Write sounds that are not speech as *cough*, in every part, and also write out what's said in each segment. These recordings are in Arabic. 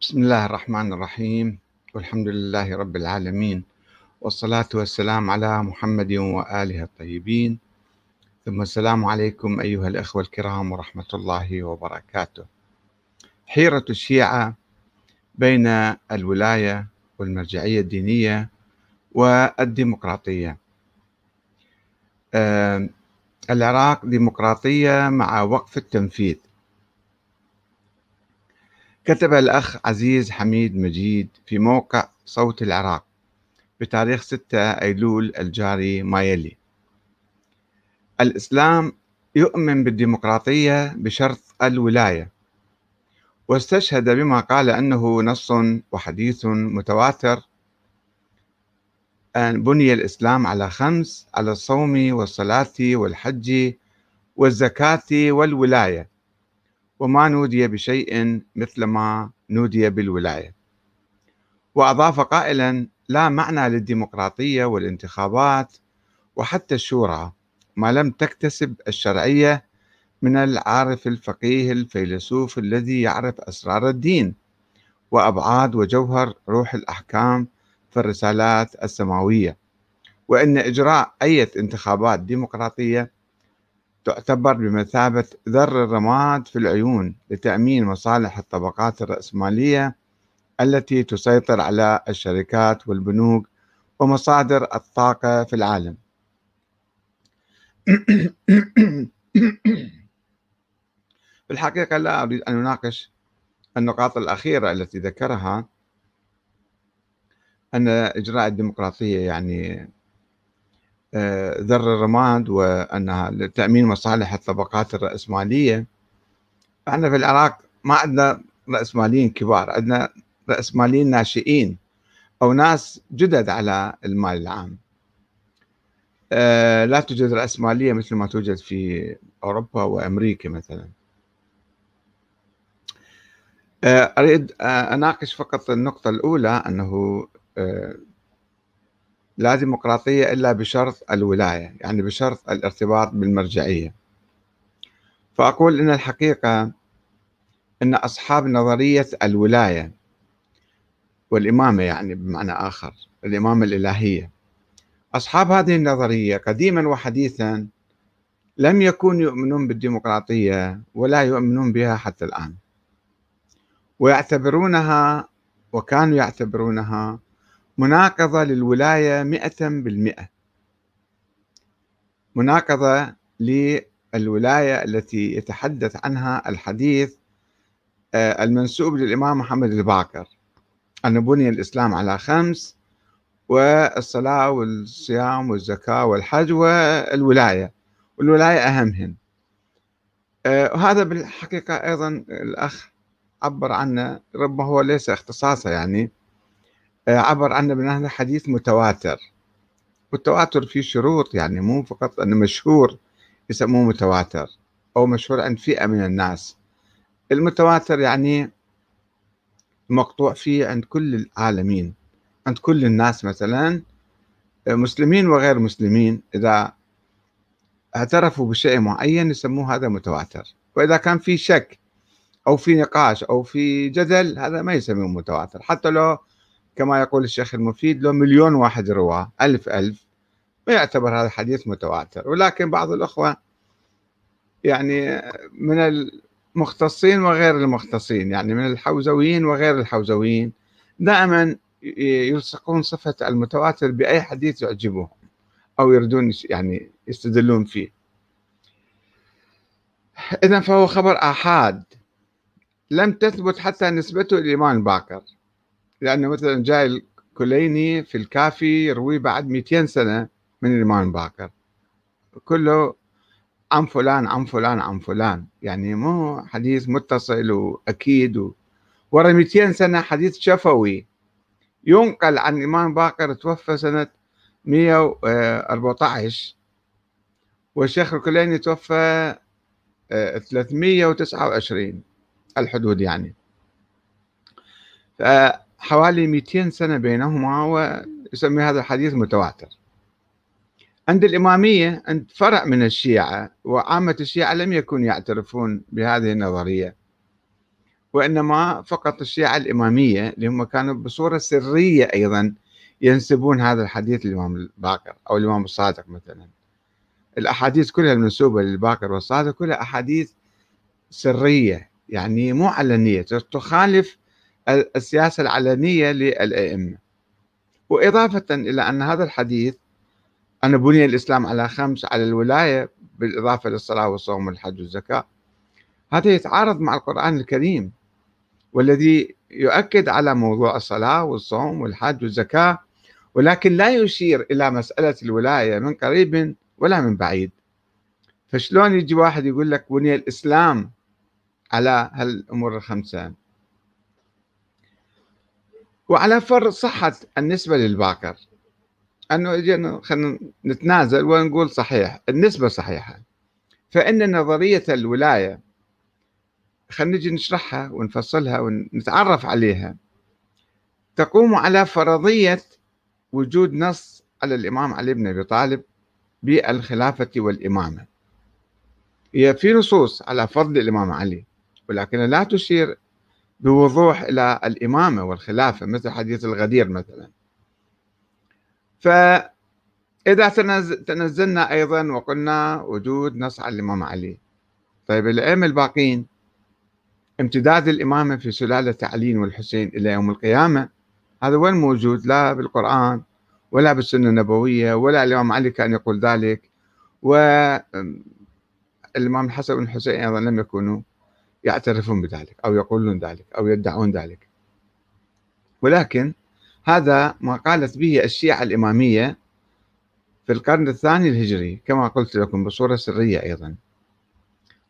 بسم الله الرحمن الرحيم والحمد لله رب العالمين والصلاة والسلام على محمد وآله الطيبين. ثم السلام عليكم أيها الأخوة الكرام ورحمة الله وبركاته. حيرة الشيعة بين الولاية والمرجعية الدينية والديمقراطية. آه العراق ديمقراطية مع وقف التنفيذ. كتب الأخ عزيز حميد مجيد في موقع صوت العراق بتاريخ 6 أيلول الجاري ما يلي الإسلام يؤمن بالديمقراطية بشرط الولاية واستشهد بما قال أنه نص وحديث متواتر أن بني الإسلام على خمس على الصوم والصلاة والحج والزكاة والولاية. وما نودي بشيء مثل ما نودي بالولاية. وأضاف قائلا لا معنى للديمقراطية والانتخابات وحتى الشورى ما لم تكتسب الشرعية من العارف الفقيه الفيلسوف الذي يعرف أسرار الدين وأبعاد وجوهر روح الأحكام في الرسالات السماوية. وأن إجراء أي انتخابات ديمقراطية تعتبر بمثابة ذر الرماد في العيون لتأمين مصالح الطبقات الرأسمالية التي تسيطر على الشركات والبنوك ومصادر الطاقة في العالم. *coughs* في الحقيقة لا أريد أن أناقش النقاط الأخيرة التي ذكرها أن إجراء الديمقراطية يعني ذر الرماد وأنها لتأمين مصالح الطبقات الرأسمالية. إحنا في العراق ما عندنا رأسماليين كبار عندنا رأسماليين ناشئين أو ناس جدد على المال العام. آه، لا توجد رأسمالية مثل ما توجد في أوروبا وأمريكا مثلا. آه، أريد أناقش فقط النقطة الأولى أنه لا ديمقراطية إلا بشرط الولاية يعني بشرط الارتباط بالمرجعية. فأقول إن الحقيقة أن أصحاب نظرية الولاية والإمامة يعني بمعنى آخر الإمامة الإلهية أصحاب هذه النظرية قديما وحديثا لم يكونوا يؤمنون بالديمقراطية ولا يؤمنون بها حتى الآن. ويعتبرونها وكانوا يعتبرونها مناقضة للولاية مئة بالمئة. مناقضة للولاية التي يتحدث عنها الحديث آه، المنسوب للإمام محمد الباقر. أن بني الإسلام على خمس والصلاة والصيام والزكاة والحج والولاية. والولاية أهمهن. آه، وهذا بالحقيقة أيضا الأخ عبر عنه ربما هو ليس اختصاصه يعني عبر عنه بأنه حديث متواتر. والتواتر فيه شروط يعني مو فقط أنه مشهور يسموه متواتر أو مشهور عند فئة من الناس. المتواتر يعني مقطوع فيه عند كل العالمين عند كل الناس مثلا آه، مسلمين وغير مسلمين. إذا اعترفوا بشيء معين يسموه هذا متواتر. وإذا كان في شك أو في نقاش أو في جدل هذا ما يسميه متواتر. حتى لو كما يقول الشيخ المفيد لو مليون واحد رواه ألف ألف ما يعتبر هذا الحديث متواتر. ولكن بعض الأخوة يعني من المختصين وغير المختصين يعني من الحوزويين وغير الحوزويين دائما يلصقون صفة المتواتر بأي حديث يعجبهم أو يردون يعني يستدلون فيه. إذا فهو خبر آحاد. لم تثبت حتى نسبته للإمام الباقر لأنه مثلا جاي الكليني في الكافي يروي بعد 200 سنة من الإمام باكر. كله عن فلان عن فلان عن فلان. يعني مو حديث متصل وأكيد و... ورا 200 سنة حديث شفوي. ينقل عن الإمام باكر توفى سنة 114 والشيخ الكليني توفى 329 آه، الحدود يعني. حوالي 200 سنة بينهما ويسمي هذا الحديث متواتر. عند الإمامية عند فرع من الشيعة وعامة الشيعة لم يكونوا يعترفون بهذه النظرية وإنما فقط الشيعة الإمامية اللي هم كانوا بصورة سرية أيضا ينسبون هذا الحديث للإمام الباقر أو الإمام الصادق مثلا. الأحاديث كلها المنسوبة للباقر والصادق كلها أحاديث سرية يعني مو علنية تخالف السياسة العلنية للأئمة. وإضافة إلى أن هذا الحديث أن بني الإسلام على خمس على الولاية بالإضافة للصلاة والصوم والحج والزكاة هذا يتعارض مع القرآن الكريم والذي يؤكد على موضوع الصلاة والصوم والحج والزكاة ولكن لا يشير إلى مسألة الولاية من قريب ولا من بعيد. فشلون يجي واحد يقول لك بني الإسلام على هالأمور الخمسة؟ وعلى فرض صحة النسبة للباكر. أنه خلينا نتنازل ونقول صحيح النسبة صحيحة. فإن نظرية الولاية خلينا نجي نشرحها ونفصلها ونتعرف عليها. تقوم على فرضية وجود نص على الإمام علي بن أبي طالب بالخلافة والإمامة. هي في نصوص على فضل الإمام علي ولكن لا تشير بوضوح إلى الإمامة والخلافة مثل حديث الغدير مثلا. فإذا تنزلنا أيضا وقلنا وجود نص على الإمام علي. طيب الأئمة الباقين امتداد الإمامة في سلالة علي والحسين إلى يوم القيامة هذا وين موجود؟ لا بالقرآن ولا بالسنة النبوية ولا الإمام علي كان يقول ذلك. والإمام الحسن والحسين أيضا لم يكونوا. يعترفون بذلك أو يقولون ذلك أو يدعون ذلك. ولكن هذا ما قالت به الشيعة الإمامية في القرن الثاني الهجري كما قلت لكم بصورة سرية أيضا.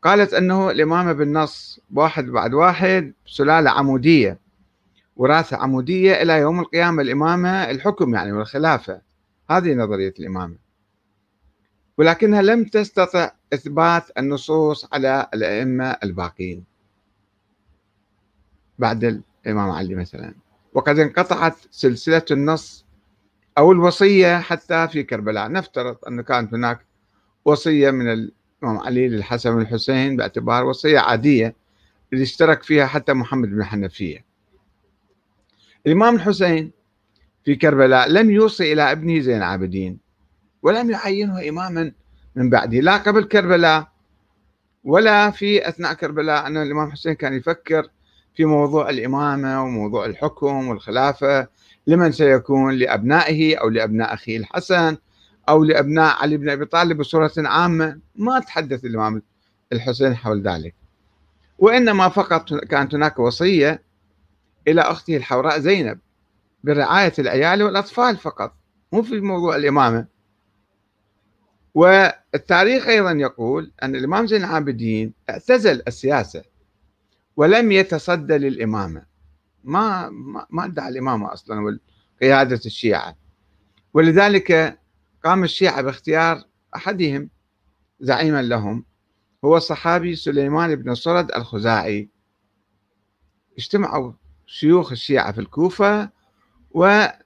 قالت أنه الإمامة بالنص واحد بعد واحد سلالة عمودية وراثة عمودية إلى يوم القيامة الإمامة الحكم يعني والخلافة. هذه نظرية الإمامة. ولكنها لم تستطع إثبات النصوص على الأئمة الباقين. بعد الإمام علي مثلا. وقد انقطعت سلسلة النص أو الوصية حتى في كربلاء. نفترض أن كانت هناك وصية من الإمام علي للحسن والحسين باعتبار وصية عادية اللي اشترك فيها حتى محمد بن حنفية. الإمام الحسين في كربلاء لم يوصي إلى ابنه زين العابدين. ولم يعينه إماما من بعده. لا قبل كربلاء ولا في أثناء كربلاء أن الإمام الحسين كان يفكر في موضوع الإمامة وموضوع الحكم والخلافة لمن سيكون؟ لأبنائه أو لأبناء أخيه الحسن أو لأبناء علي بن أبي طالب بصورة عامة. ما تحدث الإمام الحسين حول ذلك. وإنما فقط كانت هناك وصية إلى أخته الحوراء زينب برعاية العيال والأطفال فقط مو في موضوع الإمامة. والتاريخ أيضا يقول أن الإمام زين العابدين اعتزل السياسة ولم يتصدى للإمامة. ما ما ادعى الإمامة أصلا وقيادة الشيعة. ولذلك قام الشيعة باختيار أحدهم زعيما لهم هو الصحابي سليمان بن صرد الخزاعي. اجتمعوا شيوخ الشيعة في الكوفة واجتمع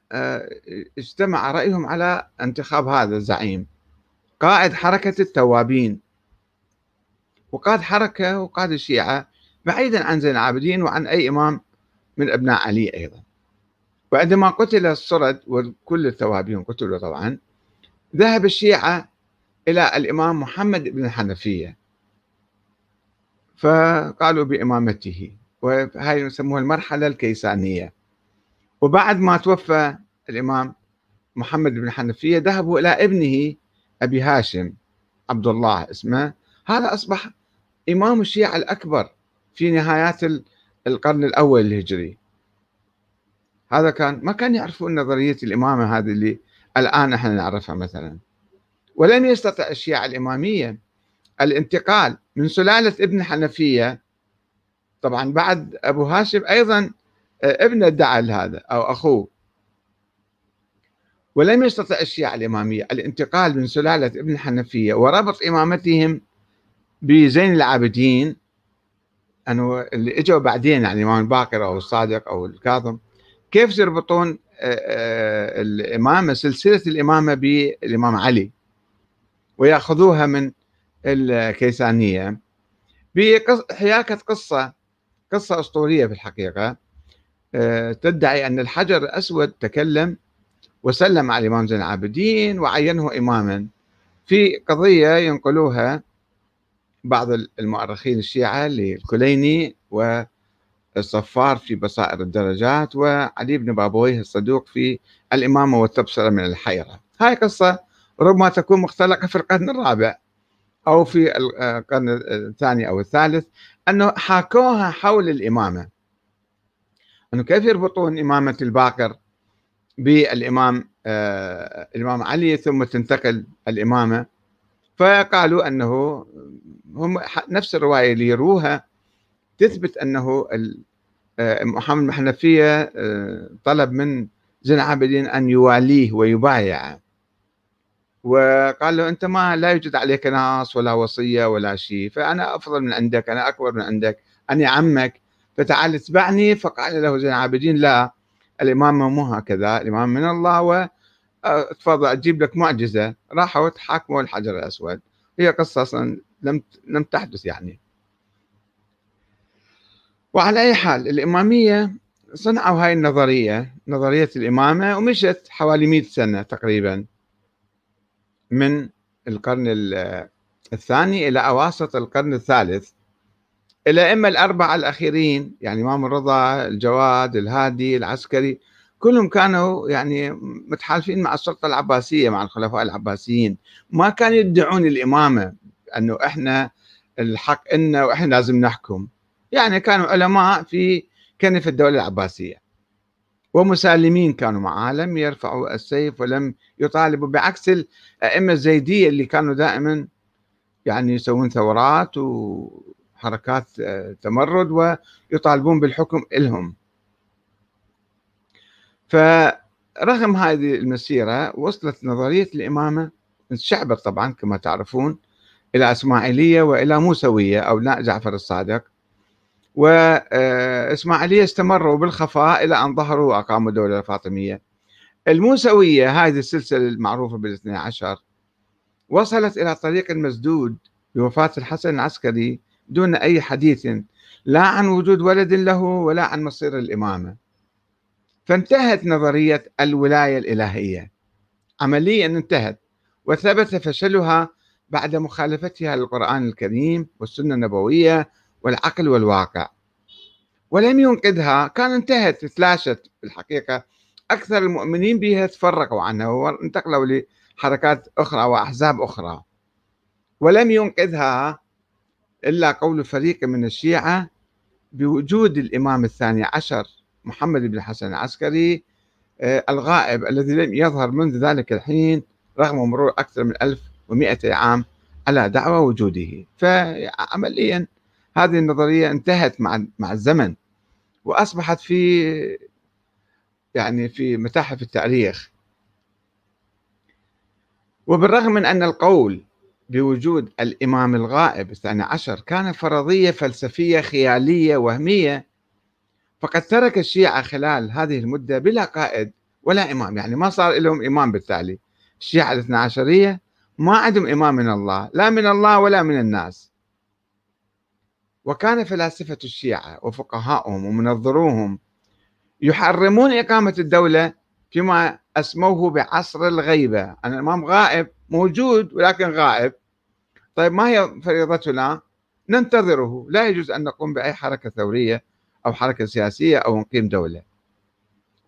رأيهم على انتخاب هذا الزعيم. قائد حركة التوابين. وقاد حركة وقاد الشيعة بعيدا عن زين العابدين وعن أي إمام من أبناء علي أيضا. وعندما قتل الصرد وكل التوابين قتلوا طبعا ذهب الشيعة إلى الإمام محمد بن الحنفية. فقالوا بإمامته وهي يسموها المرحلة الكيسانية. وبعد ما توفى الإمام محمد بن الحنفية ذهبوا إلى ابنه أبي هاشم عبد الله اسمه. هذا أصبح إمام الشيعة الأكبر في نهايات القرن الأول الهجري. هذا كان ما كان يعرفون نظرية الإمامة هذه اللي الآن إحنا نعرفها مثلا. ولم يستطع الشيعة الإمامية الانتقال من سلالة ابن حنفية. طبعا بعد أبو هاشم أيضا آه، ابن ادعى هذا أو أخوه. ولم يستطع الشيعة الإمامية. الانتقال من سلالة ابن حنفية وربط إمامتهم بزين العابدين. أنه اللي إجوا بعدين يعني الإمام الباقر أو الصادق أو الكاظم. كيف يربطون آه، آه، الإمامة سلسلة الإمامة بالإمام علي؟ ويأخذوها من الكيسانية. بحياكة قصة قصة أسطورية في الحقيقة. آه، تدعي أن الحجر الأسود تكلم وسلم على الإمام زين العابدين وعينه إماما. في قضية ينقلوها بعض المؤرخين الشيعة للكليني والصفار في بصائر الدرجات وعلي بن بابويه الصدوق في الإمامة والتبصرة من الحيرة. هاي قصة ربما تكون مختلقة في القرن الرابع أو في القرن الثاني أو الثالث أنه حاكوها حول الإمامة. أنه كيف يربطون إمامة الباقر بالإمام آه الإمام علي ثم تنتقل الإمامة. فقالوا أنه هم نفس الرواية اللي يروها تثبت أنه آه، محمد الحنفية آه، طلب من زين العابدين أن يواليه ويبايع وقال له أنت ما لا يوجد عليك ناص ولا وصية ولا شيء فأنا أفضل من عندك أنا أكبر من عندك أنا عمك فتعال اتبعني. فقال له زين العابدين لا الإمامة مو هكذا الإمام من الله و آه، تفضل أجيب لك معجزة. راحوا تحاكموا الحجر الأسود. هي قصة أصلا لم لم تحدث يعني. وعلى أي حال الإمامية صنعوا هاي النظرية نظرية الإمامة ومشت حوالي 100 سنة تقريبا. من القرن الثاني إلى أواسط القرن الثالث. الأئمة الأربعة الأخيرين يعني إمام الرضا الجواد الهادي العسكري كلهم كانوا يعني متحالفين مع السلطة العباسية مع الخلفاء العباسيين. ما كانوا يدعون الإمامة أنه إحنا الحق إنا وإحنا لازم نحكم. يعني كانوا علماء في كنف الدولة العباسية. ومسالمين كانوا معها لم يرفعوا السيف ولم يطالبوا بعكس الأئمة الزيدية اللي كانوا دائما يعني يسوون ثورات وحركات آه، تمرد ويطالبون بالحكم إلهم. فرغم هذه المسيرة وصلت نظرية الإمامة انشعبت طبعا كما تعرفون إلى إسماعيلية وإلى موسوية أبناء جعفر الصادق. وإسماعيلية استمروا بالخفاء إلى أن ظهروا وأقاموا الدولة الفاطمية الموسوية هذه السلسلة المعروفة بالاثنى عشر وصلت إلى طريق مسدود بوفاة الحسن العسكري دون أي حديث لا عن وجود ولد له ولا عن مصير الإمامة. فانتهت نظرية الولاية الإلهية. عمليا انتهت وثبت فشلها بعد مخالفتها للقرآن الكريم والسنة النبوية والعقل والواقع. ولم ينقذها كان انتهت تلاشت بالحقيقة. أكثر المؤمنين بها تفرقوا عنها وانتقلوا لحركات أخرى وأحزاب أخرى. ولم ينقذها إلا قول فريق من الشيعة بوجود الإمام الثاني عشر محمد بن الحسن العسكري آه، الغائب الذي لم يظهر منذ ذلك الحين رغم مرور أكثر من 1200 عام على دعوى وجوده. فعمليا هذه النظرية انتهت مع مع الزمن وأصبحت في يعني في متاحف التاريخ. وبالرغم من أن القول بوجود الإمام الغائب الثاني عشر كان فرضية فلسفية خيالية وهمية. فقد ترك الشيعة خلال هذه المدة بلا قائد ولا إمام. يعني ما صار لهم إمام بالتالي. الشيعة الاثنى عشرية ما عندهم إمام من الله لا من الله ولا من الناس. وكان فلاسفة الشيعة وفقهاؤهم ومنظروهم يحرمون إقامة الدولة فيما أسموه بعصر الغيبة. أن الإمام غائب موجود ولكن غائب. طيب ما هي فريضتنا؟ ننتظره. لا يجوز أن نقوم بأي حركة ثورية أو حركة سياسية أو نقيم دولة.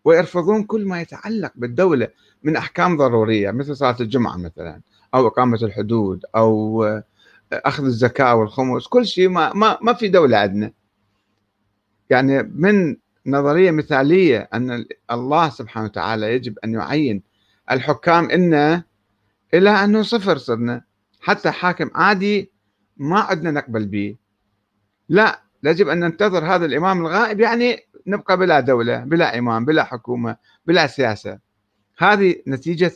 ويرفضون كل ما يتعلق بالدولة من أحكام ضرورية مثل صلاة الجمعة مثلا أو إقامة الحدود أو أخذ الزكاة والخمس. كل شيء ما, ما, ما في دولة عندنا. يعني من نظرية مثالية أن الله سبحانه وتعالى يجب أن يعين الحكام إنا إلى أنه صفر صرنا. حتى حاكم عادي ما عدنا نقبل به لا يجب أن ننتظر هذا الإمام الغائب يعني نبقى بلا دولة بلا إمام بلا حكومة بلا سياسة. هذه نتيجة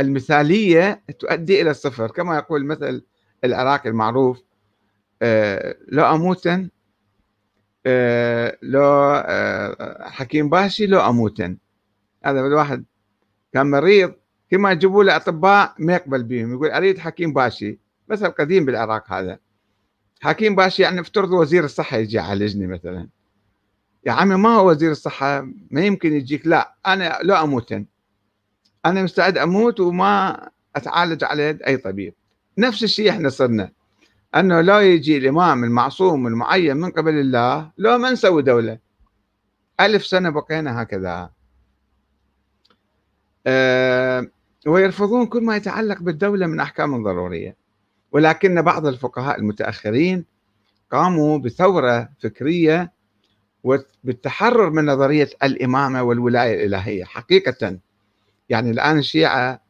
المثالية تؤدي إلى الصفر. كما يقول المثل العراقي المعروف آه، لو أموتن آه، لو آه، حكيم باشي لو أموتن. هذا الواحد كان مريض كما يجيبوا له أطباء ما يقبل بهم يقول أريد حكيم باشي مثل قديم بالعراق هذا. حكيم باشا يعني افترض وزير الصحة يجي يعالجني مثلا. يا عمي ما هو وزير الصحة ما يمكن يجيك. لا أنا لا أموتن. أنا مستعد أموت وما أتعالج على يد أي طبيب. نفس الشيء إحنا صرنا. أنه لو يجي الإمام المعصوم المعين من قبل الله لو ما نسوي دولة. ألف سنة بقينا هكذا. أه ويرفضون كل ما يتعلق بالدولة من أحكام ضرورية. ولكن بعض الفقهاء المتأخرين قاموا بثورة فكرية وبالتحرر من نظرية الإمامة والولاية الإلهية. حقيقة يعني الآن الشيعة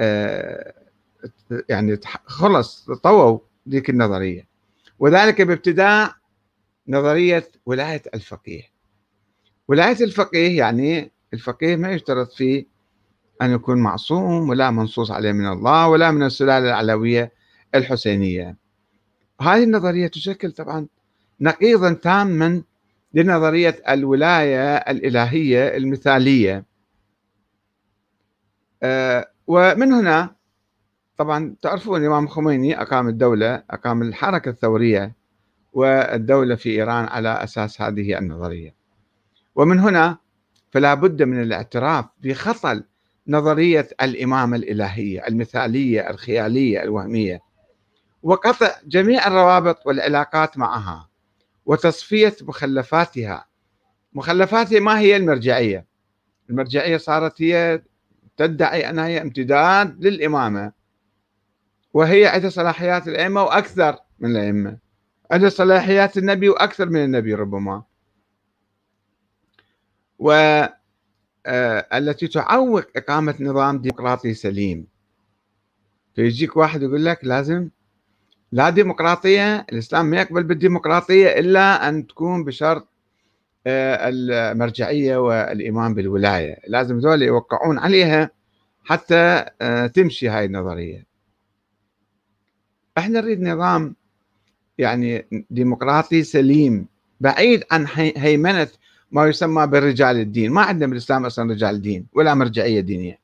آه، يعني خلص طووا. ذيك النظرية. وذلك بابتداء نظرية ولاية الفقيه. ولاية الفقيه يعني الفقيه ما يشترط فيه أن يكون معصوم ولا منصوص عليه من الله ولا من السلالة العلوية الحسينية. هذه النظرية تشكل طبعا نقيضا تاما لنظرية الولاية الإلهية المثالية. آه، ومن هنا طبعا تعرفون الإمام الخميني أقام الدولة أقام الحركة الثورية والدولة في إيران على أساس هذه النظرية. ومن هنا فلا بد من الاعتراف بخطل نظرية الإمامة الإلهية المثالية الخيالية الوهمية وقطع جميع الروابط والعلاقات معها وتصفية مخلفاتها. مخلفاتها ما هي المرجعية؟ المرجعية صارت هي تدعي أنها هي امتداد للإمامة. وهي عندها صلاحيات الأئمة وأكثر من الأئمة. عندها صلاحيات النبي وأكثر من النبي ربما. و آه، التي تعوق إقامة نظام ديمقراطي سليم. فيجيك واحد يقول لك لازم لا ديمقراطية الإسلام ما يقبل بالديمقراطية إلا أن تكون بشرط آه، المرجعية والإيمان بالولاية. لازم ذول يوقعون عليها حتى آه، تمشي هاي النظرية. إحنا نريد نظام يعني ديمقراطي سليم بعيد عن هيمنة ما يسمى برجال الدين. ما عندنا بالإسلام أصلا رجال دين ولا مرجعية دينية.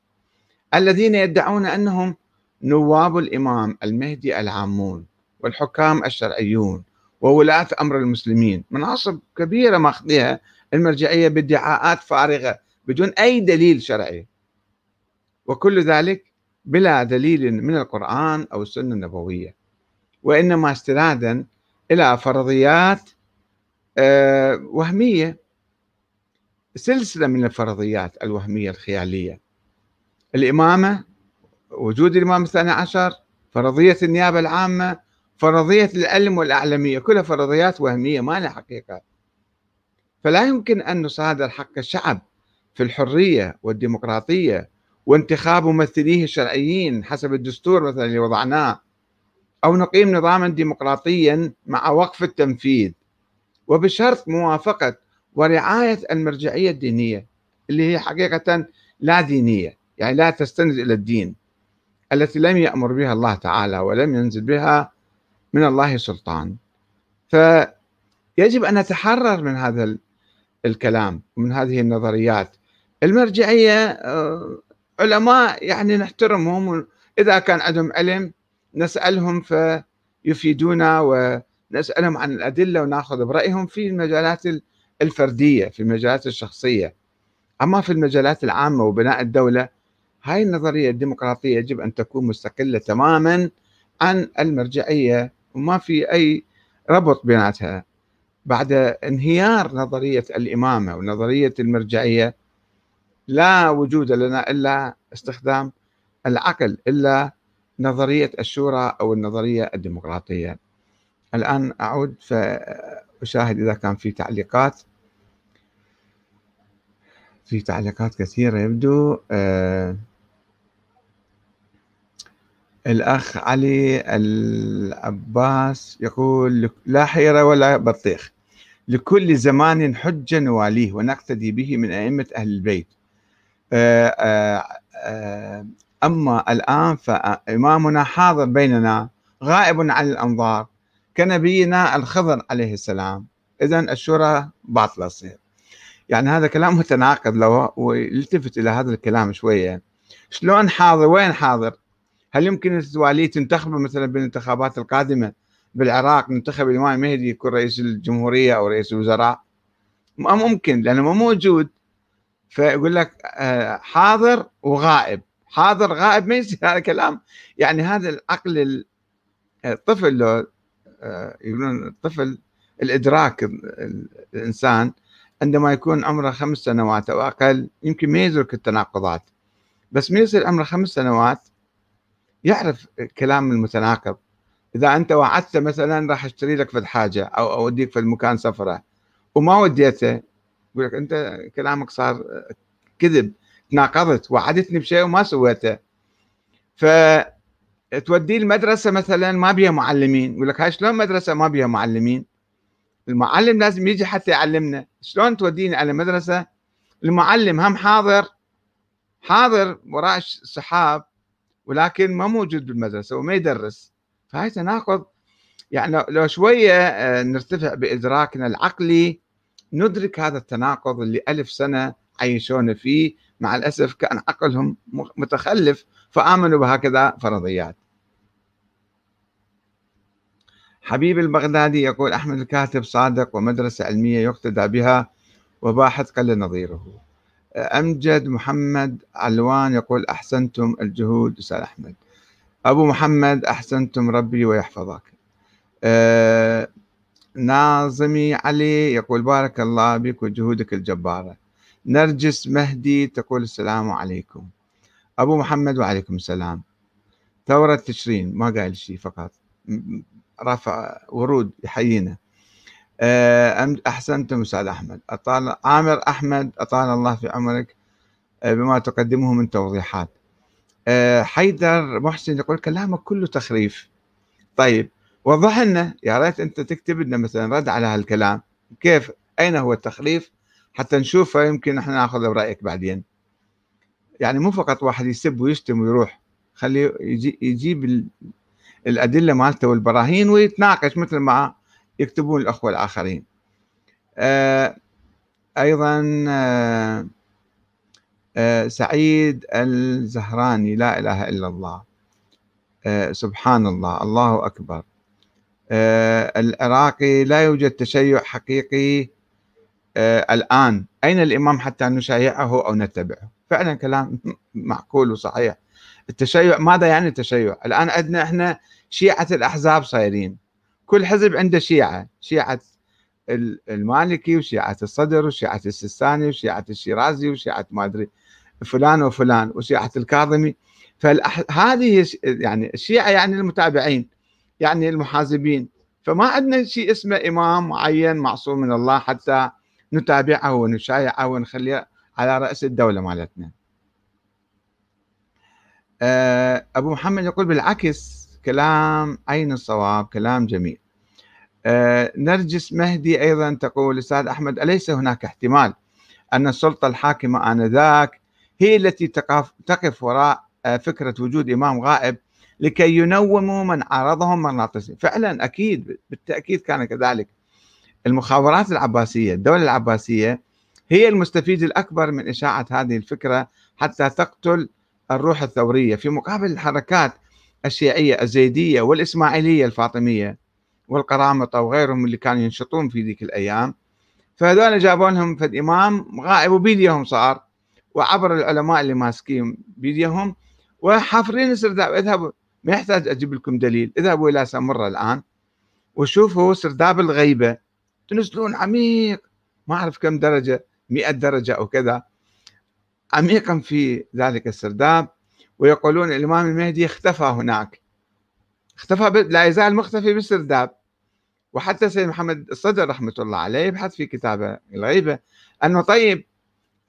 الذين يدعون أنهم نواب الإمام المهدي العامون والحكام الشرعيون وولاة أمر المسلمين. مناصب كبيرة ماخذيها المرجعية بادعاءات فارغة بدون أي دليل شرعي. وكل ذلك بلا دليل من القرآن أو السنة النبوية. وإنما استنادا إلى فرضيات آه، وهمية. سلسلة من الفرضيات الوهمية الخيالية. الإمامة وجود الإمام الثاني عشر فرضية النيابة العامة فرضية العلم والأعلمية كلها فرضيات وهمية ما لها حقيقة. فلا يمكن أن نصادر حق الشعب في الحرية والديمقراطية وانتخاب ممثليه الشرعيين حسب الدستور مثلا اللي وضعناه. أو نقيم نظاما ديمقراطيا مع وقف التنفيذ. وبشرط موافقة ورعاية المرجعية الدينية اللي هي حقيقة لا دينية يعني لا تستند إلى الدين التي لم يأمر بها الله تعالى ولم ينزل بها من الله سلطان. فيجب أن نتحرر من هذا الكلام ومن هذه النظريات. المرجعية آه، علماء يعني نحترمهم إذا كان عندهم علم نسألهم فيفيدونا ونسألهم عن الأدلة ونأخذ برأيهم في المجالات الفردية في المجالات الشخصية. أما في المجالات العامة وبناء الدولة هاي النظرية الديمقراطية يجب أن تكون مستقلة تماما عن المرجعية وما في أي ربط بيناتها. بعد انهيار نظرية الإمامة ونظرية المرجعية لا وجود لنا إلا استخدام العقل إلا نظرية الشورى أو النظرية الديمقراطية. الآن أعود فأشاهد إذا كان في تعليقات. في تعليقات كثيرة يبدو آه الأخ علي العباس يقول لا حيرة ولا بطيخ. لكل زمان حجة نواليه ونقتدي به من أئمة أهل البيت. آه آه آه أما الآن فإمامنا حاضر بيننا غائب عن الأنظار كنبينا الخضر عليه السلام. إذا الشورى باطلة تصير. يعني هذا كلام متناقض لو ويلتفت إلى هذا الكلام شوية. شلون حاضر؟ وين حاضر؟ هل يمكن الوالي تنتخب مثلا بالانتخابات القادمة؟ بالعراق ننتخب الإمام المهدي يكون رئيس الجمهورية أو رئيس الوزراء؟ ما ممكن لأنه ما موجود. فيقول لك آه، حاضر وغائب. حاضر غائب ما يصير *laughs* هذا كلام يعني هذا العقل الطفل لو آه، يقولون الطفل الإدراك الإنسان عندما يكون عمره خمس سنوات أو أقل يمكن ما يدرك التناقضات. بس ما يصير عمره خمس سنوات يعرف كلام المتناقض. إذا أنت وعدت مثلا راح أشتري لك فد حاجة أو أوديك في مكان سفرة وما وديته يقول لك أنت كلامك صار كذب. تناقضت وعدتني بشيء وما سويته ف توديه المدرسة مثلا ما بيها معلمين يقول لك هاي شلون مدرسة ما بيها معلمين؟ المعلم لازم يجي حتى يعلمنا. شلون توديني على مدرسة؟ المعلم هم حاضر حاضر وراء السحاب ولكن ما موجود بالمدرسة وما يدرس. فهي تناقض. يعني لو شوية آه، نرتفع بإدراكنا العقلي ندرك هذا التناقض اللي ألف سنة عيشونا فيه مع الأسف كان عقلهم متخلف فآمنوا بهكذا فرضيات. حبيب البغدادي يقول أحمد الكاتب صادق ومدرسة علمية يقتدى بها وباحث قل نظيره. أمجد محمد علوان يقول أحسنتم الجهود أستاذ أحمد. أبو محمد أحسنتم ربي ويحفظك. أه ناظمي علي يقول بارك الله بك وجهودك الجبارة. نرجس مهدي تقول السلام عليكم. أبو محمد وعليكم السلام. ثورة تشرين ما قال شيء فقط. رفع ورود يحيينا. آه، أحسنتم أستاذ أحمد. أطال عامر أحمد أطال الله في عمرك آه، بما تقدمه من توضيحات. آه، حيدر محسن يقول كلامك كله تخريف. طيب وضح لنا يا ريت أنت تكتب لنا مثلا رد على هالكلام. كيف؟ أين هو التخريف؟ حتى نشوفه يمكن إحنا ناخذ برأيك بعدين. يعني مو فقط واحد يسب ويشتم ويروح خليه يجي يجيب الأدلة مالته والبراهين ويتناقش مثل ما يكتبون الأخوة الآخرين. آه، أيضا آه، آه، سعيد الزهراني لا إله إلا الله. سبحان الله الله أكبر. العراقي لا يوجد تشيع حقيقي الآن أين الإمام حتى نشايعه أو نتبعه؟ فعلا كلام *laughs* معقول وصحيح. التشيع ماذا يعني التشيع؟ الآن عندنا إحنا شيعة الأحزاب صايرين. كل حزب عنده شيعة شيعة المالكي وشيعة الصدر وشيعة السيستاني وشيعة الشيرازي وشيعة ما أدري فلان وفلان وشيعة الكاظمي. فهذه يعني الشيعة يعني المتابعين يعني المحازبين فما عندنا شيء اسمه إمام معين معصوم من الله حتى نتابعه ونشايعه ونخليه على رأس الدولة مالتنا. آه، أبو محمد يقول بالعكس كلام عين الصواب كلام جميل. آه، نرجس مهدي أيضا تقول أستاذ أحمد أليس هناك احتمال أن السلطة الحاكمة آنذاك هي التي تقف, تقف وراء آه، فكرة وجود إمام غائب لكي ينوموا من عارضهم مغناطيسيا فعلا أكيد بالتأكيد كان كذلك. المخابرات العباسية الدولة العباسية هي المستفيد الأكبر من إشاعة هذه الفكرة حتى تقتل الروح الثورية في مقابل الحركات الشيعية الزيدية والإسماعيلية الفاطمية والقرامطة وغيرهم اللي كانوا ينشطون في ذيك الأيام. فهذول جابوا لهم فد إمام غائب وبيديهم صار وعبر العلماء اللي ماسكين بيديهم وحافرين السرداب اذهبوا ما يحتاج أجيب لكم دليل اذهبوا إلى سمرة الآن وشوفوا سرداب الغيبة. تنزلون عميق. ما أعرف كم درجة مئة درجة أو كذا. عميقا في ذلك السرداب. ويقولون الإمام المهدي اختفى هناك. اختفى لا يزال مختفي بالسرداب. وحتى سيد محمد الصدر رحمة الله عليه يبحث في كتابه الغيبة أنه طيب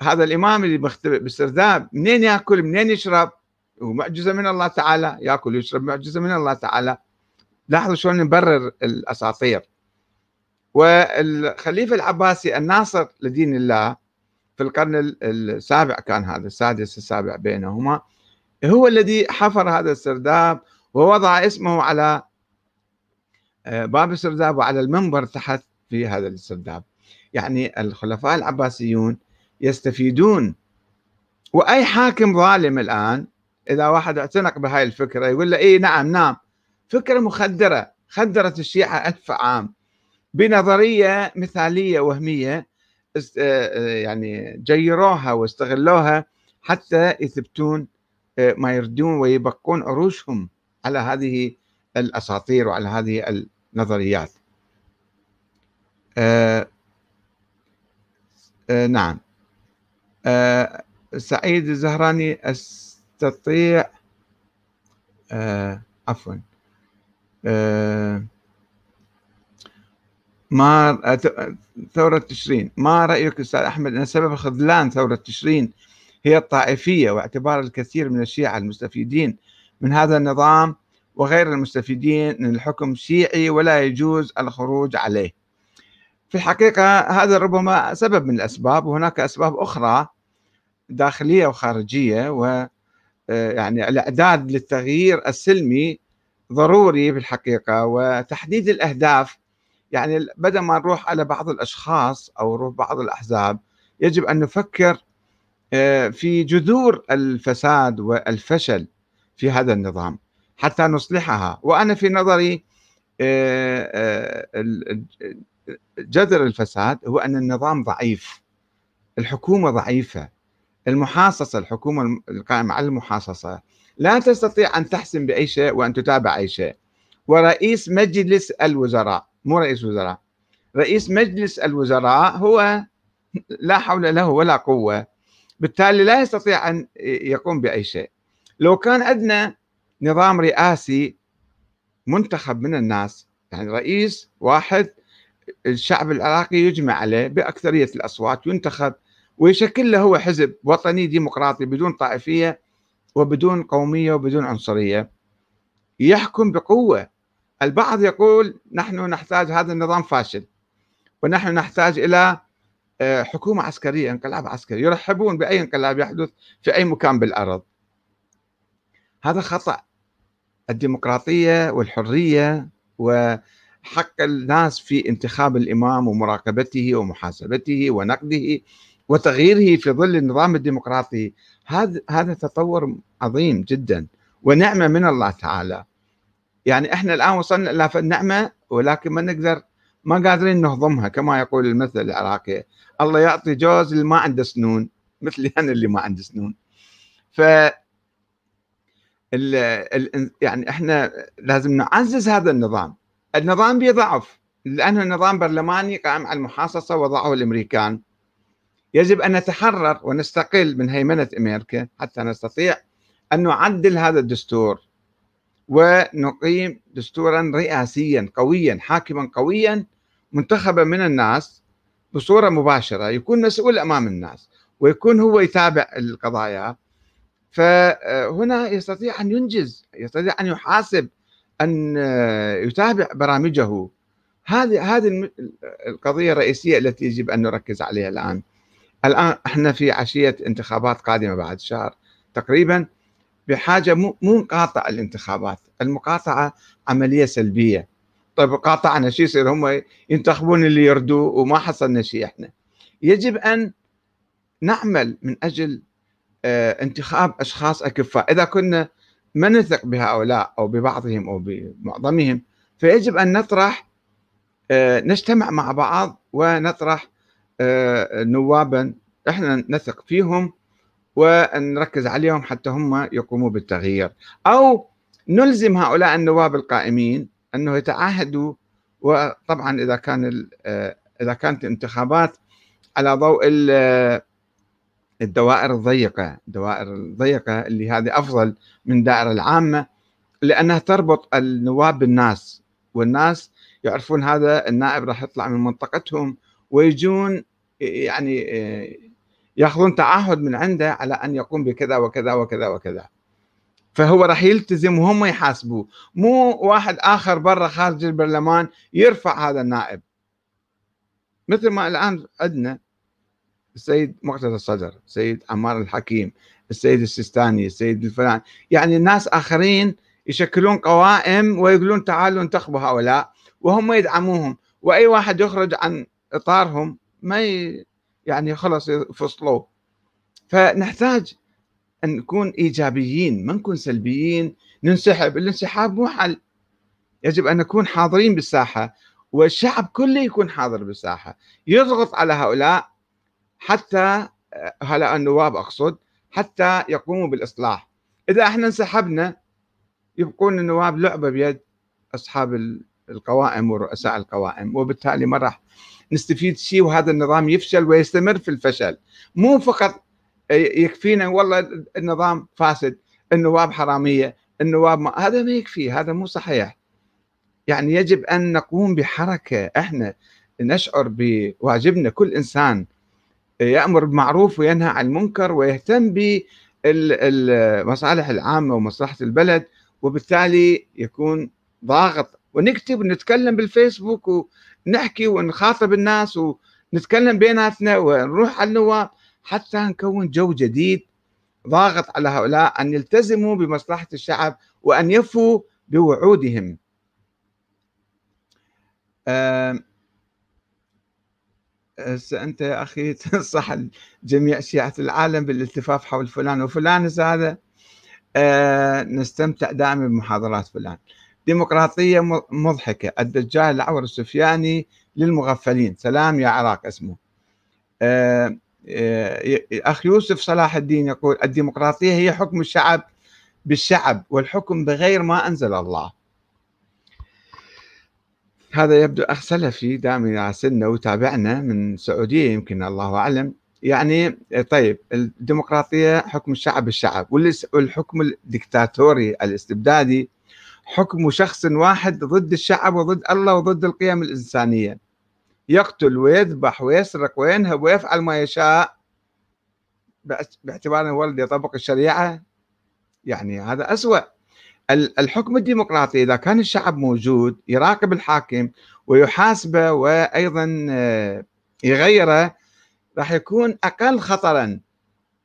هذا الإمام اللي مختفي بالسرداب منين يأكل؟ منين يشرب؟ هو معجزة من الله تعالى. يأكل ويشرب معجزة من الله تعالى. لاحظوا شلون نبرر الأساطير. والخليفة العباسي الناصر لدين الله في القرن السابع كان هذا السادس السابع بينهما هو الذي حفر هذا السرداب ووضع اسمه على آه، باب السرداب وعلى المنبر تحت في هذا السرداب. يعني الخلفاء العباسيون يستفيدون وأي حاكم ظالم الآن إذا واحد اعتنق بهاي الفكرة يقول له اي نعم نعم فكرة مخدرة خدرت الشيعة ألف عام. بنظرية مثالية وهمية يعني جيروها واستغلوها حتى يثبتون ما يردون ويبقون عروشهم على هذه الأساطير وعلى هذه النظريات. آه آه نعم. آه سعيد الزهراني أستطيع آه عفوا آه ما ثورة تشرين ما رأيك أستاذ أحمد أن سبب خذلان ثورة تشرين هي الطائفية واعتبار الكثير من الشيعة المستفيدين من هذا النظام وغير المستفيدين من الحكم شيعي ولا يجوز الخروج عليه؟ في الحقيقة هذا ربما سبب من الأسباب وهناك أسباب أخرى داخلية وخارجية و آه، يعني الإعداد للتغيير السلمي ضروري في الحقيقة وتحديد الأهداف يعني بدل ما نروح على بعض الأشخاص أو نروح بعض الأحزاب يجب أن نفكر آه، في جذور الفساد والفشل في هذا النظام حتى نصلحها. وأنا في نظري آه، جذر الفساد هو أن النظام ضعيف الحكومة ضعيفة المحاصصة الحكومة القائمة على المحاصصة. لا تستطيع أن تحسم بأي شيء وأن تتابع أي شيء. ورئيس مجلس الوزراء مو رئيس وزراء. رئيس مجلس الوزراء هو لا حول له ولا قوة. بالتالي لا يستطيع أن يقوم بأي شيء. لو كان عندنا نظام رئاسي منتخب من الناس يعني رئيس واحد الشعب العراقي يجمع عليه بأكثرية الأصوات ينتخب ويشكل له هو حزب وطني ديمقراطي بدون طائفية وبدون قومية وبدون عنصرية يحكم بقوة البعض يقول نحن نحتاج هذا النظام فاشل ونحن نحتاج إلى آه، حكومة عسكرية انقلاب عسكري يرحبون بأي انقلاب يحدث في أي مكان بالأرض. هذا خطأ. الديمقراطية والحرية وحق الناس في انتخاب الإمام ومراقبته ومحاسبته ونقده وتغييره في ظل النظام الديمقراطي هذا هذا تطور عظيم جدا ونعمة من الله تعالى. يعني إحنا الآن وصلنا إلى النعمه ولكن ما نقدر ما قادرين نهضمها كما يقول المثل العراقي. الله يعطي جوز اللي ما عنده سنون مثلي أنا اللي ما عندي سنون. ف يعني إحنا لازم نعزز هذا النظام. النظام بيضعف. لأنه نظام برلماني قائم على المحاصصة وضعه الأمريكان. يجب أن نتحرر ونستقل من هيمنة أمريكا حتى نستطيع أن نعدل هذا الدستور. ونقيم دستورا رئاسيا قويا حاكما قويا منتخبا من الناس بصورة مباشرة يكون مسؤول أمام الناس ويكون هو يتابع القضايا. فهنا يستطيع أن ينجز يستطيع أن يحاسب أن يتابع برامجه. هذه هذه القضية الرئيسية التي يجب أن نركز عليها الآن. الآن إحنا في عشية انتخابات قادمة بعد شهر تقريبا. بحاجة مو مو نقاطع الانتخابات، المقاطعة عملية سلبية. طيب قاطعنا شو يصير هم ينتخبون اللي يردوا وما حصلنا شيء إحنا. يجب أن نعمل من أجل آه انتخاب أشخاص أكفاء، إذا كنا ما نثق بهؤلاء أو ببعضهم أو بمعظمهم فيجب أن نطرح آه نجتمع مع بعض ونطرح آه نوابا إحنا نثق فيهم ونركز عليهم حتى هم يقوموا بالتغيير. أو نلزم هؤلاء النواب القائمين أنه يتعاهدوا وطبعا إذا كان آه، إذا كانت الانتخابات على ضوء الدوائر الضيقة الدوائر الضيقة اللي هذه أفضل من الدائرة العامة لأنها تربط النواب بالناس والناس يعرفون هذا النائب راح يطلع من منطقتهم ويجون يعني آه، ياخذون تعهد من عنده على أن يقوم بكذا وكذا وكذا وكذا. فهو راح يلتزم وهم يحاسبوه. مو واحد آخر برا خارج البرلمان يرفع هذا النائب. مثل ما الآن عندنا السيد مقتدى الصدر السيد عمار الحكيم السيد السيستاني السيد الفلان. يعني الناس آخرين يشكلون قوائم ويقولون تعالوا انتخبوا هؤلاء وهم يدعموهم. وأي واحد يخرج عن إطارهم ما ي... يعني خلص فصلوا. فنحتاج أن نكون إيجابيين ما نكون سلبيين ننسحب. الانسحاب مو حل. يجب أن نكون حاضرين بالساحة والشعب كله يكون حاضر بالساحة. يضغط على هؤلاء حتى هؤلاء النواب أقصد حتى يقوموا بالإصلاح. إذا إحنا انسحبنا يبقون النواب لعبة بيد أصحاب القوائم ورؤساء القوائم وبالتالي ما راح نستفيد شيء وهذا النظام يفشل ويستمر في الفشل. مو فقط يكفينا والله النظام فاسد النواب حرامية النواب ما هذا ما يكفي هذا مو صحيح. يعني يجب أن نقوم بحركة إحنا نشعر بواجبنا كل إنسان يأمر بالمعروف وينهى عن المنكر ويهتم بالمصالح العامة ومصلحة البلد وبالتالي يكون ضاغط. ونكتب ونتكلم بالفيسبوك ونحكي ونخاطب الناس ونتكلم بيناتنا ونروح على النواب حتى نكون جو جديد ضاغط على هؤلاء أن يلتزموا بمصلحة الشعب وأن يفوا بوعودهم. أنت يا أخي *laughs* تنصح جميع شيعة العالم بالالتفاف حول فلان وفلان هذا أه نستمتع دائما بمحاضرات فلان. ديمقراطية مضحكة. الدجال الأعور السفياني للمغفلين. سلام يا عراق اسمه. أه أه أخ يوسف صلاح الدين يقول الديمقراطية هي حكم الشعب بالشعب والحكم بغير ما أنزل الله. هذا يبدو أخ سلفي دائما يراسلنا ويتابعنا من السعودية يمكن الله أعلم. يعني طيب الديمقراطية حكم الشعب بالشعب والحكم الدكتاتوري الإستبدادي حكم شخص واحد ضد الشعب وضد الله وضد القيم الإنسانية. يقتل ويذبح ويسرق وينهب ويفعل ما يشاء. باعتبار أنه ولد يطبق الشريعة. يعني هذا أسوأ. الحكم الديمقراطي إذا كان الشعب موجود يراقب الحاكم ويحاسبه وأيضا آه، يغيره راح يكون أقل خطرا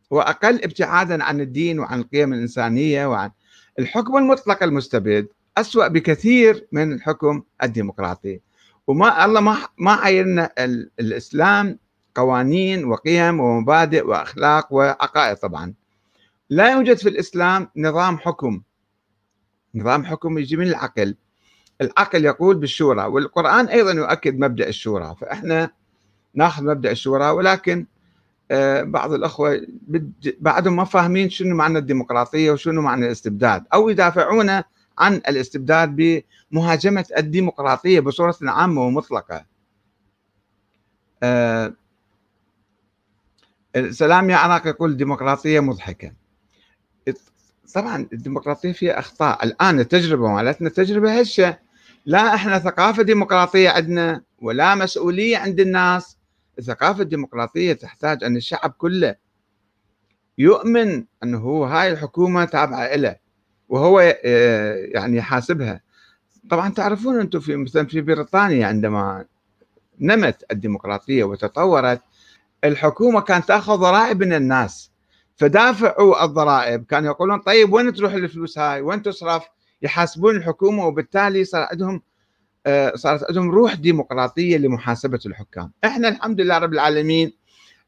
وأقل ابتعادا عن الدين وعن القيم الإنسانية وعن الحكم المطلق المستبد أسوأ بكثير من الحكم الديمقراطي. وما الله ما ما عيننا الإسلام قوانين وقيم ومبادئ وأخلاق وعقائد طبعا. لا يوجد في الإسلام نظام حكم. نظام حكم يجي من العقل. العقل يقول بالشورى والقرآن أيضا يؤكد مبدأ الشورى. فإحنا ناخذ مبدأ الشورى ولكن بعض الأخوة بعدهم ما فاهمين شنو معنى الديمقراطية وشنو معنى الاستبداد أو يدافعون عن الاستبداد بمهاجمة الديمقراطية بصورة عامة ومطلقة. آه، سلام يا عراق يقول الديمقراطية مضحكة. طبعا الديمقراطية فيها أخطاء. الآن التجربة مالتنا تجربة هشة. لا إحنا ثقافة ديمقراطية عندنا ولا مسؤولية عند الناس. الثقافة الديمقراطية تحتاج أن الشعب كله يؤمن هو هاي الحكومة تابعة له وهو آه، يعني يحاسبها. طبعا تعرفون أنتم في مثلا في بريطانيا عندما نمت الديمقراطية وتطورت الحكومة كانت تأخذ ضرائب من الناس فدافعوا الضرائب. كانوا يقولون طيب وين تروح الفلوس هاي؟ وين تصرف؟ يحاسبون الحكومة وبالتالي صار عندهم صارت عندهم روح ديمقراطية لمحاسبة الحكام. إحنا الحمد لله رب العالمين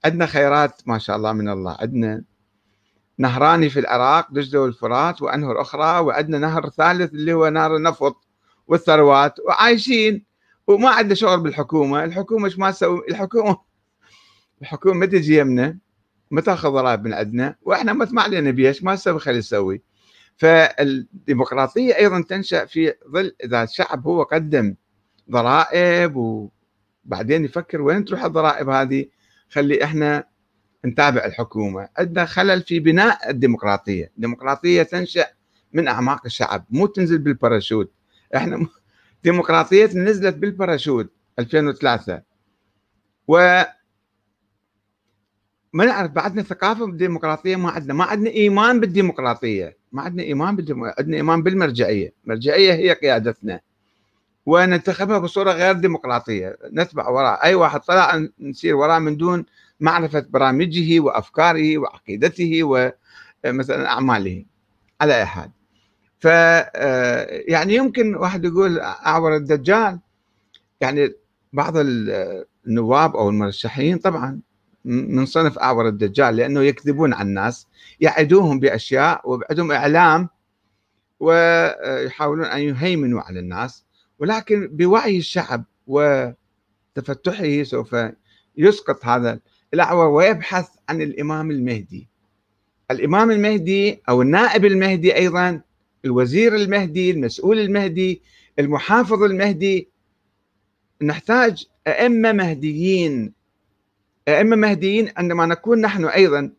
عندنا خيرات ما شاء الله من الله. عندنا نهران في العراق دجلة والفرات وأنهر أخرى وعندنا نهر ثالث اللي هو نهر النفط والثروات وعايشين. وما عندنا شغل بالحكومة. الحكومة إيش ما تسوي؟ الحكومة *laughs* الحكومة ما تجي يمنا ما تأخذ ضرائب من عندنا وإحنا ما علينا بيش ما نسوي خلي نسوي. فالديمقراطية أيضا تنشأ في ظل إذا الشعب هو قدم ضرائب وبعدين يفكر وين تروح الضرائب هذه. خلي إحنا نتابع الحكومة. عندنا خلل في بناء الديمقراطية. الديمقراطية تنشأ من أعماق الشعب مو تنزل بالباراشوت. إحنا ديمقراطية نزلت بالباراشوت 2003 و ما نعرف بعدنا ثقافة بالديمقراطية ما عندنا. ما عندنا إيمان بالديمقراطية. ما عندنا إيمان بالديمقراطية. عندنا إيمان بالمرجعية. المرجعيه هي قيادتنا. وننتخبها بصورة غير ديمقراطية. نتبع وراء أي واحد طلع نسير وراء من دون معرفة برامجه وأفكاره وعقيدته ومثلا أعماله. على أي حال. ف آه، يعني يمكن واحد يقول أعور الدجال. يعني بعض النواب أو المرشحين طبعا من صنف أعور الدجال لأنه يكذبون على الناس يعدوهم بأشياء وعندهم إعلام ويحاولون أن يهيمنوا على الناس. ولكن بوعي الشعب وتفتحه سوف يسقط هذا الأعور ويبحث عن الإمام المهدي. الإمام المهدي أو النائب المهدي أيضا الوزير المهدي المسؤول المهدي المحافظ المهدي. نحتاج أئمة مهديين أئمة مهديين عندما نكون نحن أيضا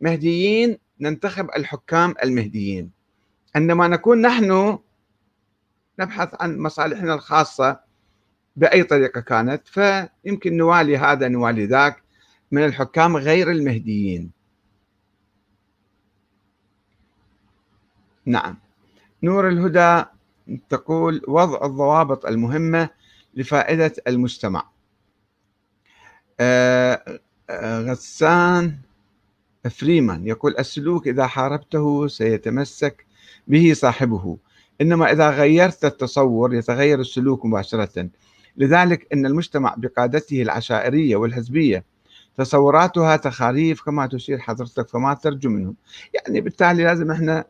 مهديين ننتخب الحكام المهديين. عندما نكون نحن نبحث عن مصالحنا الخاصة بأي طريقة كانت فيمكن نوالي هذا نوالي ذاك من الحكام غير المهديين. نعم. نور الهدى تقول وضع الضوابط المهمة لفائدة المجتمع. غسان فريمان يقول السلوك إذا حاربته سيتمسك به صاحبه. إنما إذا غيرت التصور يتغير السلوك مباشرة. لذلك إن المجتمع بقادته العشائرية والحزبية تصوراتها تخاريف كما تشير حضرتك فما ترجو منهم يعني بالتالي لازم إحنا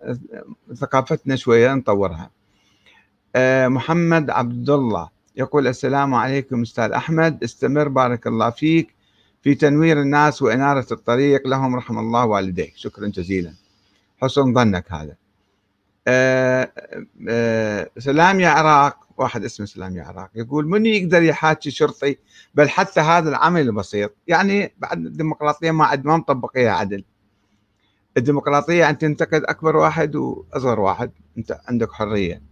ثقافتنا شوية نطورها. آه، محمد عبد الله يقول السلام عليكم أستاذ أحمد استمر بارك الله فيك. في تنوير الناس وإنارة الطريق لهم رحم الله والديك. شكرا جزيلا. حسن ظنك هذا. آه آه سلام يا عراق. واحد اسمه سلام يا عراق. يقول من يقدر يحاكي شرطي؟ بل حتى هذا العمل البسيط يعني بعد الديمقراطية ما عد ما مطبقيها عدل. الديمقراطية أن تنتقد أكبر واحد وأصغر واحد. أنت عندك حرية.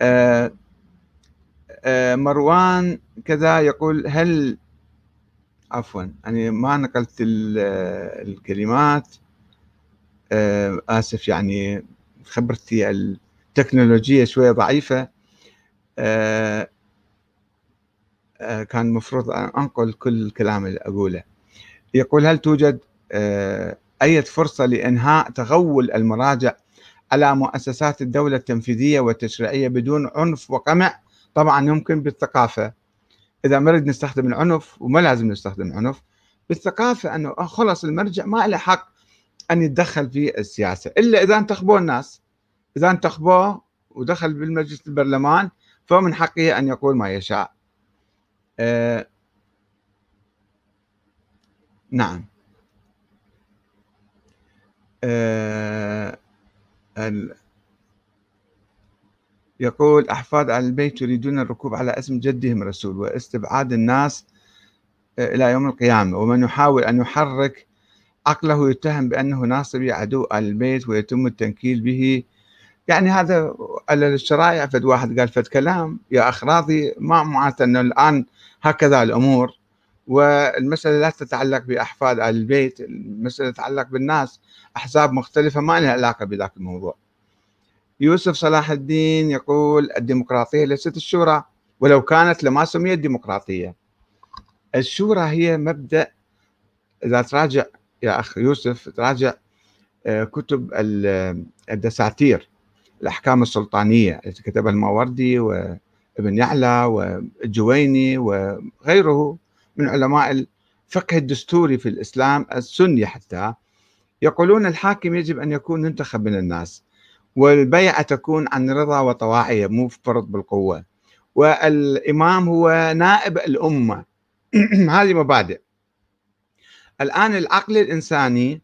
آه آه مروان كذا يقول هل عفوا يعني ما نقلت الكلمات. آه آسف يعني خبرتي التكنولوجية شوية ضعيفة. آه، آه، كان المفروض أنقل كل الكلام اللي أقوله. يقول هل توجد آه، أي فرصة لإنهاء تغول المراجع على مؤسسات الدولة التنفيذية والتشريعية بدون عنف وقمع؟ طبعا يمكن بالثقافة. إذا نريد نستخدم العنف وما لازم نستخدم العنف بالثقافة أنه خلص المرجع ما له حق أن يتدخل في السياسة إلا إذا انتخبوه الناس. إذا انتخبوه ودخل بالمجلس البرلمان فمن حقه أن يقول ما يشاء. آه نعم. آه ال... يقول أحفاد آل البيت يريدون الركوب على اسم جدهم الرسول واستبعاد الناس آه، إلى يوم القيامة. ومن يحاول أن يحرك عقله يتهم بأنه ناصبي عدو آل البيت ويتم التنكيل به. يعني هذا على الشرائع فد واحد قال فد كلام يا أخ راضي ما معناته أنه الآن هكذا الأمور. والمسألة لا تتعلق بأحفاد آل البيت المسألة تتعلق بالناس. أحزاب مختلفة ما لها علاقة بذاك الموضوع. يوسف صلاح الدين يقول الديمقراطية ليست الشورى ولو كانت لما سميت ديمقراطية الشورى هي مبدأ إذا تراجع يا أخ يوسف تراجع آه، كتب الدساتير الأحكام السلطانية التي كتبها الماوردي وابن يعلى والجويني وغيره من علماء الفقه الدستوري في الإسلام السني حتى. يقولون الحاكم يجب أن يكون منتخب من الناس. والبيعة تكون عن رضا وطواعية مو فرض بالقوة. والإمام هو نائب الأمة. *clears throat* هذه مبادئ. الآن العقل الإنساني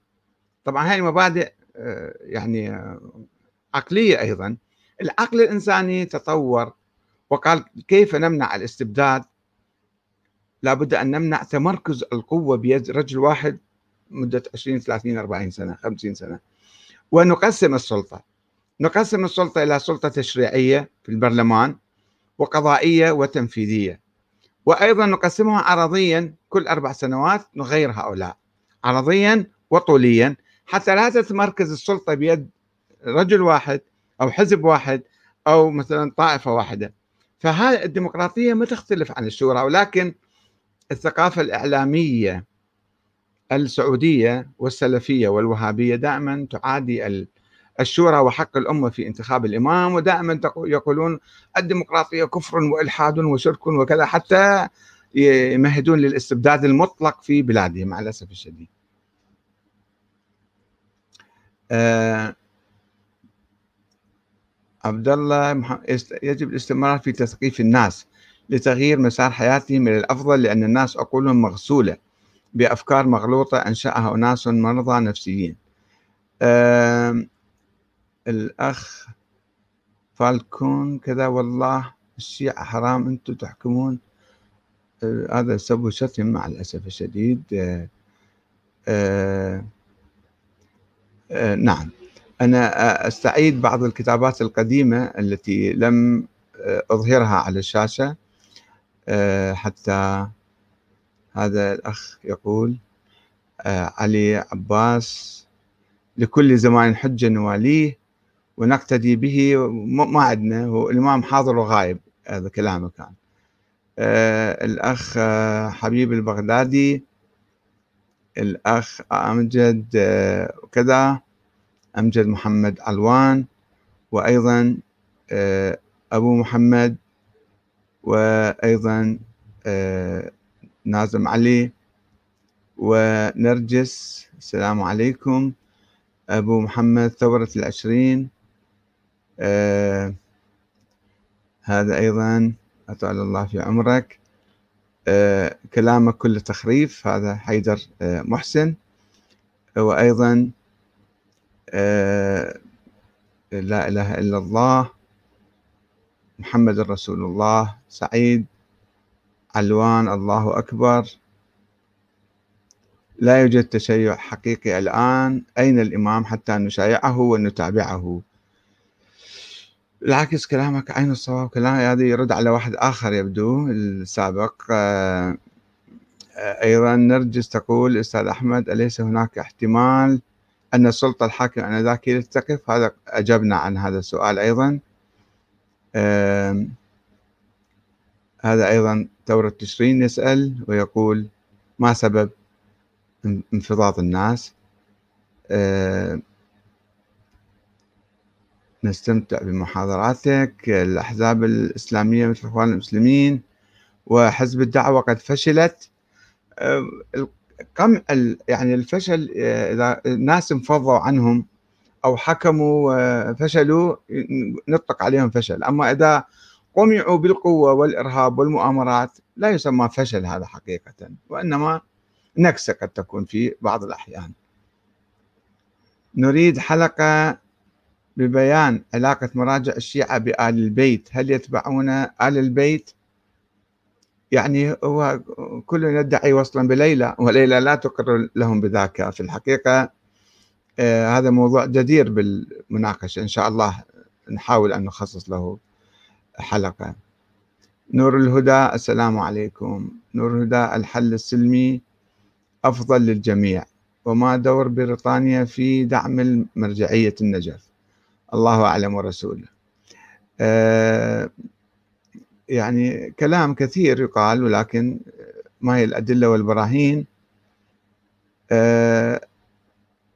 طبعا هذه مبادئ آه، يعني آه، عقلية أيضا. العقل الإنساني تطور وقال كيف نمنع الاستبداد؟ لابد أن نمنع تمركز القوة بيد رجل واحد مدة 20 30 40 سنة 50 سنة. ونقسم السلطة. نقسم السلطة إلى سلطة تشريعية في البرلمان وقضائية وتنفيذية. وأيضا نقسمها عرضيا كل أربع سنوات نغير هؤلاء عرضيا وطوليا. حتى لا تتمركز السلطة بيد رجل واحد أو حزب واحد أو مثلا طائفة واحدة. فهذه الديمقراطية ما تختلف عن الشورى ولكن الثقافة الإعلامية السعودية والسلفية والوهابية دائما تعادي الشورى وحق الأمة في انتخاب الإمام ودائما يقولون الديمقراطية كفر وإلحاد وشرك وكذا حتى يمهدون للاستبداد المطلق في بلادهم مع الأسف الشديد. آه عبد الله يجب الاستمرار في تثقيف الناس لتغيير مسار حياتهم إلى الأفضل لأن الناس عقولهم مغسولة بأفكار مغلوطة أنشأها أناس مرضى نفسيين. الأخ فالكون كذا والله الشيعة حرام أنتم تحكمون. هذا سب وشتم مع الأسف الشديد. أه أه نعم. أنا أستعيد بعض الكتابات القديمة التي لم أظهرها على الشاشة حتى هذا الأخ يقول علي عباس لكل زمان حجة نواليه ونقتدي به ما عندنا هو الإمام حاضر وغايب هذا كلامه كان. الأخ حبيب البغدادي الأخ أمجد كذا أمجد محمد علوان وأيضا آه، أبو محمد وأيضا آه، نازم علي ونرجس السلام عليكم أبو محمد ثورة العشرين آه هذا أيضا أطال الله في عمرك. آه كلامك كله تخريف هذا حيدر آه محسن. وأيضا آه، لا إله إلا الله محمد رسول الله سعيد علوان الله أكبر. لا يوجد تشيع حقيقي الآن أين الإمام حتى نشايعه ونتابعه؟ بالعكس كلامك عين الصواب كلام هذا يرد على واحد آخر يبدو السابق. آه، آه، أيضا نرجس تقول أستاذ أحمد أليس هناك احتمال أن السلطة الحاكمة آنذاك هي تقف هذا أجبنا عن هذا السؤال أيضا. هذا أيضا ثورة تشرين يسأل ويقول ما سبب انفضاض الناس؟ نستمتع بمحاضراتك الأحزاب الإسلامية مثل الإخوان المسلمين وحزب الدعوة قد فشلت. كم يعني الفشل آه، إذا الناس انفضوا عنهم أو حكموا آه، فشلوا نطلق عليهم فشل. أما إذا قمعوا بالقوة والإرهاب والمؤامرات لا يسمى فشل هذا حقيقة وإنما نكسة قد تكون في بعض الأحيان. نريد حلقة ببيان علاقة مراجع الشيعة بآل البيت. هل يتبعون آل البيت؟ يعني هو كل يدعي وصلا بليلى وليلى لا تقر لهم بذاك. في الحقيقة آه هذا موضوع جدير بالمناقشة. إن شاء الله نحاول أن نخصص له حلقة. نور الهدى السلام عليكم. نور الهدى الحل السلمي أفضل للجميع. وما دور بريطانيا في دعم مرجعية النجف؟ الله أعلم ورسوله. آه يعني كلام كثير يقال ولكن ما هي الأدلة والبراهين. آه،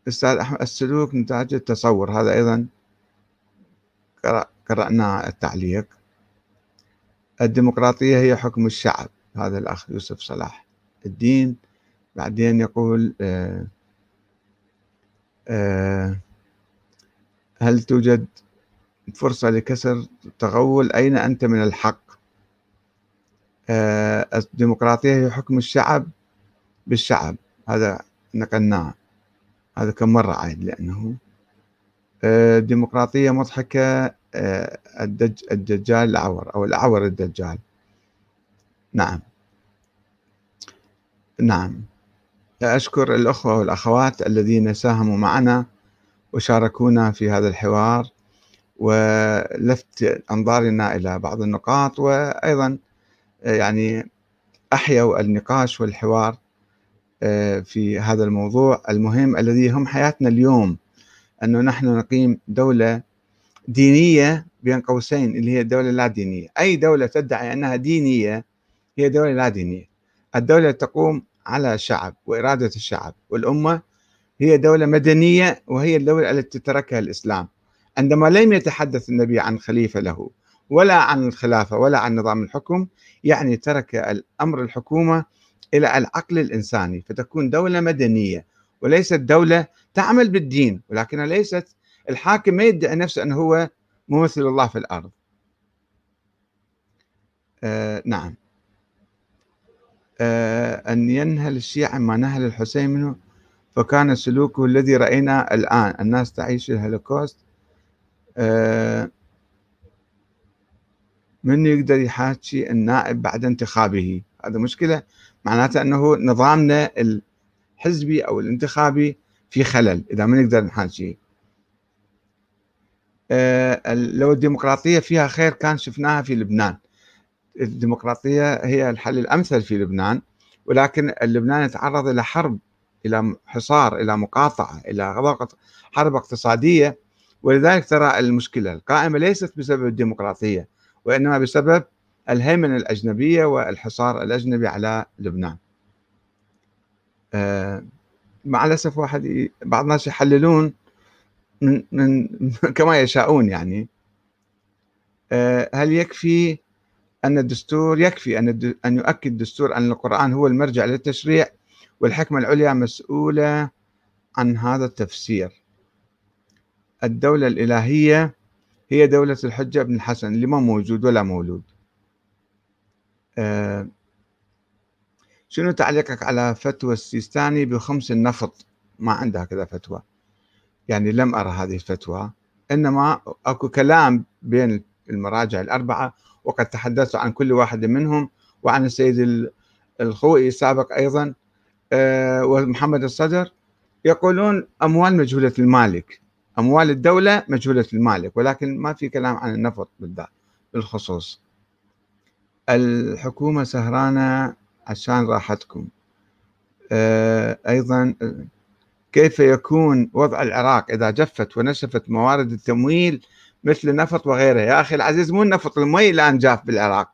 أستاذ أحمد السلوك نتاج التصور. هذا أيضا قرأنا التعليق. الديمقراطية هي حكم الشعب. هذا الأخ يوسف صلاح الدين. بعدين يقول آه، آه، هل توجد فرصة لكسر تغول؟ أين أنت من الحق؟ آه، الديمقراطية هي حكم الشعب بالشعب. هذا نقلناه. هذا كم مرة عايد لأنه آه، الديمقراطية مضحكة آه، الدج الدجال الأعور أو الأعور الدجال. نعم. نعم. أشكر الأخوة والأخوات الذين ساهموا معنا. وشاركونا في هذا الحوار ولفت أنظارنا إلى بعض النقاط وأيضا يعني أحيوا النقاش والحوار آه، في هذا الموضوع المهم الذي هم حياتنا اليوم أنه نحن نقيم دولة دينية بين قوسين اللي هي الدولة اللا دينية. أي دولة تدعي أنها دينية هي دولة لا دينية. الدولة تقوم على الشعب وإرادة الشعب والأمة هي دولة مدنية وهي الدولة التي تركها الإسلام. عندما لم يتحدث النبي عن خليفة له ولا عن الخلافة ولا عن نظام الحكم يعني ترك الأمر الحكومة إلى العقل الإنساني. فتكون دولة مدنية وليست دولة تعمل بالدين ولكنها ليست الحاكم ما يدعي نفسه أنه هو ممثل الله في الأرض. آه نعم. آه أن ينهل الشيعة ما نهل الحسين منه. فكان سلوكه الذي رأينا الآن. الناس تعيش الهولوكوست آه من يقدر يحاكي النائب بعد انتخابه؟ هذا مشكلة. معناته أنه نظامنا الحزبي أو الانتخابي في خلل إذا ما نقدر نحاكيه. آه لو الديمقراطية فيها خير كان شفناها في لبنان. الديمقراطية هي الحل الأمثل في لبنان ولكن لبنان يتعرض إلى حرب إلى حصار إلى مقاطعة إلى حرب اقتصادية. ولذلك ترى المشكلة القائمة ليست بسبب الديمقراطية وإنما بسبب الهيمنة الأجنبية والحصار الأجنبي على لبنان. آه مع الأسف واحد بعض الناس يحللون من, من *laughs* كما يشاءون يعني. آه هل يكفي أن الدستور يكفي أن أن يؤكد الدستور أن القرآن هو المرجع للتشريع؟ والحكمة العليا مسؤولة عن هذا التفسير. الدولة الإلهية هي دولة الحجة بن الحسن اللي ما موجود ولا مولود. آه شنو تعليقك على فتوى السيستاني بخمس النفط؟ ما عندها كذا فتوى. يعني لم أرى هذه الفتوى إنما أكو كلام بين المراجع الأربعة وقد تحدثت عن كل واحد منهم وعن السيد الخوئي السابق أيضا. ومحمد الصدر يقولون أموال مجهولة المالك. أموال الدولة مجهولة المالك ولكن ما في كلام عن النفط بالذات بالخصوص. الحكومة سهرانة عشان راحتكم. آه أيضا كيف يكون وضع العراق إذا جفت ونشفت موارد التمويل مثل النفط وغيره؟ يا أخي العزيز مو النفط المي الآن جاف بالعراق.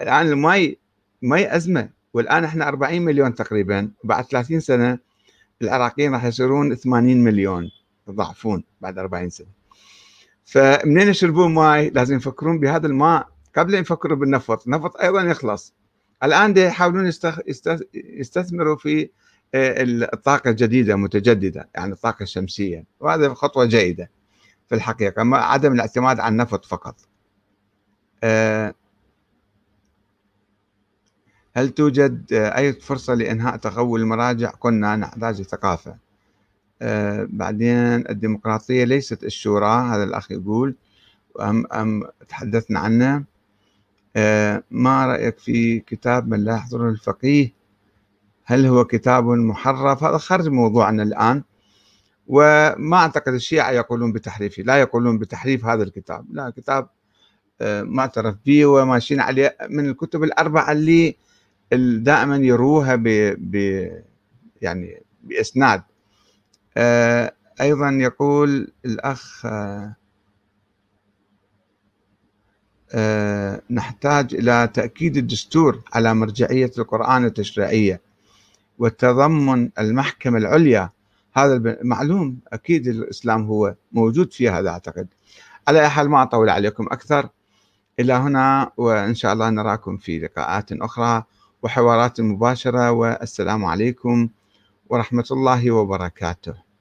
الآن المي مي أزمة. والآن إحنا 40 مليون تقريبا. بعد 30 سنة العراقيين راح يصيرون 80 مليون يضعفون بعد 40 سنة. فمنين يشربون ماي؟ لازم يفكرون بهذا الماء قبل أن يفكروا بالنفط. النفط أيضا يخلص. الآن يحاولون يستثمروا في آه، الطاقة الجديدة متجددة يعني الطاقة الشمسية. وهذا خطوة جيدة في الحقيقة ما عدم الاعتماد على النفط فقط. آه، هل توجد أي فرصة لإنهاء تغول المراجع؟ كنا نحتاج ثقافة. آه، بعدين الديمقراطية ليست الشورى هذا الأخ يقول. أم, أم تحدثنا عنه. آه، ما رأيك في كتاب من لا يحضره الفقيه؟ هل هو كتاب محرف؟ هذا خارج موضوعنا الآن. وما أعتقد الشيعة يقولون بتحريفه لا يقولون بتحريف هذا الكتاب. لا كتاب آه، معترف به وماشيين عليه من الكتب الأربعة اللي دائما يروها ب, ب يعني بإسناد. آه، أيضا يقول الأخ آه، نحتاج إلى تأكيد الدستور على مرجعية القرآن التشريعية وتضمن المحكمة العليا. هذا معلوم أكيد الإسلام هو موجود في هذا أعتقد. على حال ما أطول عليكم أكثر. إلى هنا وإن شاء الله نراكم في لقاءات أخرى. وحوارات مباشرة والسلام عليكم ورحمة الله وبركاته.